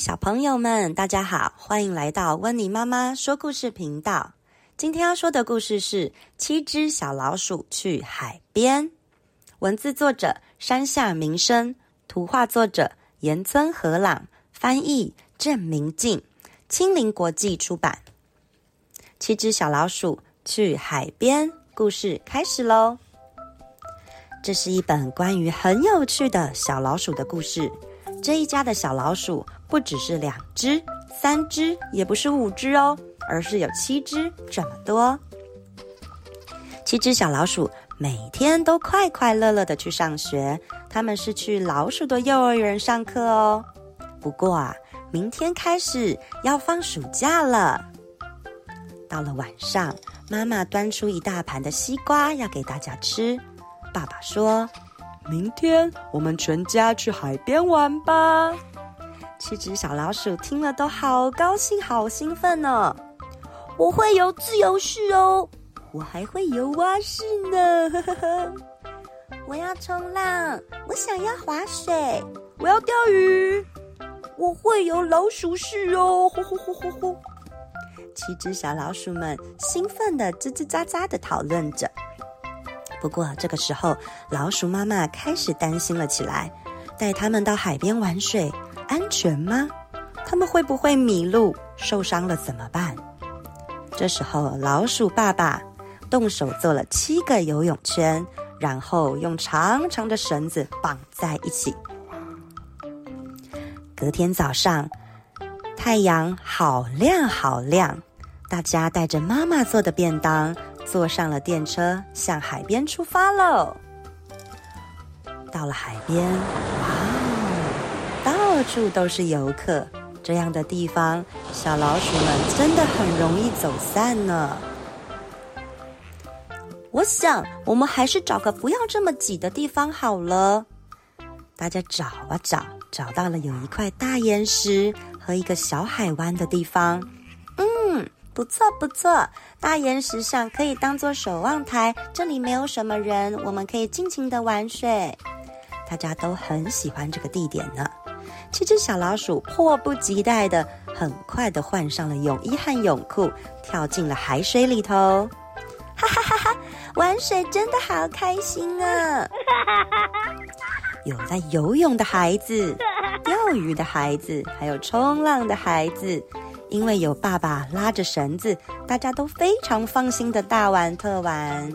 小朋友们，大家好，欢迎来到温妮妈妈说故事频道。今天要说的故事是《七只小老鼠去海边》，文字作者山下明生，图画作者岩村和朗，翻译郑明静，青林国际出版。七只小老鼠去海边，故事开始喽。这是一本关于很有趣的小老鼠的故事。这一家的小老鼠不只是两只、三只，也不是五只哦，而是有七只这么多。七只小老鼠每天都快快乐乐的去上学，他们是去老鼠的幼儿园上课哦。不过啊，明天开始要放暑假了。到了晚上，妈妈端出一大盘的西瓜要给大家吃。爸爸说。明天我们全家去海边玩吧！七只小老鼠听了都好高兴，好兴奋呢！我会游自由式哦，我还会游蛙式呢！呵呵呵。我要冲浪，我想要划水，我要钓鱼，我会游老鼠式哦！呼呼呼呼呼！七只小老鼠们兴奋的吱吱喳喳的讨论着。不过这个时候，老鼠妈妈开始担心了起来。带他们到海边玩水，安全吗？他们会不会迷路，受伤了怎么办？这时候，老鼠爸爸动手做了七个游泳圈，然后用长长的绳子绑在一起。隔天早上，太阳好亮好亮，大家带着妈妈做的便当。坐上了电车，向海边出发喽。到了海边，哇，到处都是游客。这样的地方，小老鼠们真的很容易走散呢。我想，我们还是找个不要这么挤的地方好了。大家找啊找，找到了有一块大岩石和一个小海湾的地方。嗯。不错不错，大岩石上可以当做守望台，这里没有什么人，我们可以尽情的玩水。大家都很喜欢这个地点呢。七只小老鼠迫不及待的，很快的换上了泳衣和泳裤，跳进了海水里头。哈哈哈哈！玩水真的好开心啊！有在游泳的孩子，钓鱼的孩子，还有冲浪的孩子。因为有爸爸拉着绳子，大家都非常放心的大玩特玩。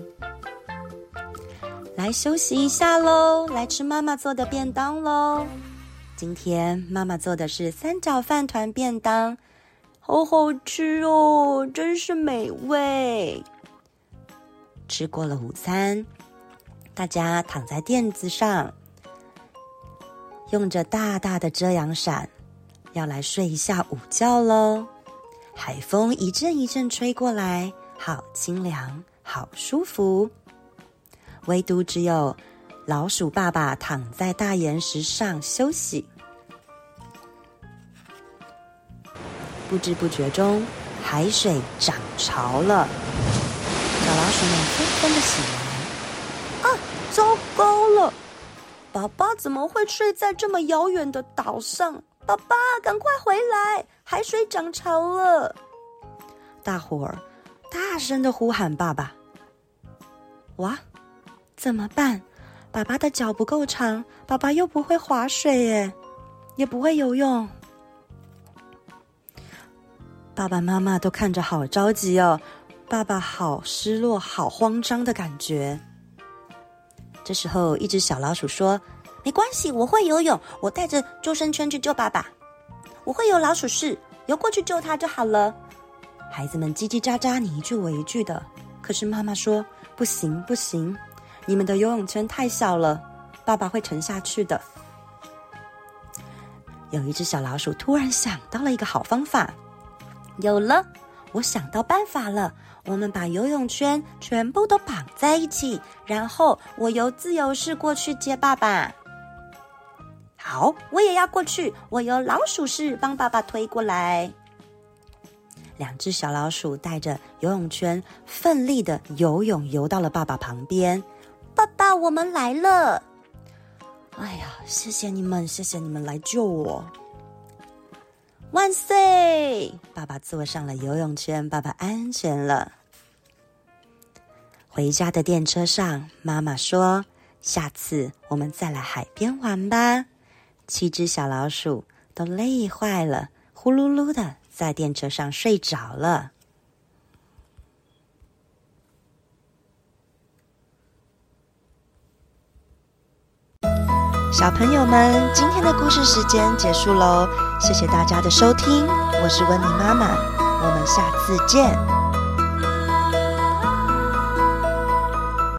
来休息一下喽，来吃妈妈做的便当喽。今天妈妈做的是三角饭团便当，好好吃哦，真是美味。吃过了午餐，大家躺在垫子上，用着大大的遮阳伞。要来睡一下午觉喽！海风一阵一阵吹过来，好清凉，好舒服。唯独只有老鼠爸爸躺在大岩石上休息。不知不觉中，海水涨潮了，小老鼠们纷纷的醒来。啊，糟糕了！宝宝怎么会睡在这么遥远的岛上？爸爸，赶快回来！海水涨潮了！大伙儿大声的呼喊爸爸。哇，怎么办？爸爸的脚不够长，爸爸又不会划水耶，也不会游泳。爸爸妈妈都看着好着急哦，爸爸好失落、好慌张的感觉。这时候，一只小老鼠说。没关系，我会游泳，我带着救生圈去救爸爸。我会游老鼠式，游过去救他就好了。孩子们叽叽喳喳，你一句我一句的。可是妈妈说不行不行，你们的游泳圈太小了，爸爸会沉下去的。有一只小老鼠突然想到了一个好方法，有了，我想到办法了。我们把游泳圈全部都绑在一起，然后我游自由式过去接爸爸。好，我也要过去。我游老鼠式帮爸爸推过来。两只小老鼠带着游泳圈，奋力的游泳游到了爸爸旁边。爸爸，我们来了！哎呀，谢谢你们，谢谢你们来救我。万岁！爸爸坐上了游泳圈，爸爸安全了。回家的电车上，妈妈说：“下次我们再来海边玩吧。”七只小老鼠都累坏了，呼噜噜的在电车上睡着了。小朋友们，今天的故事时间结束喽，谢谢大家的收听，我是温妮妈妈，我们下次见。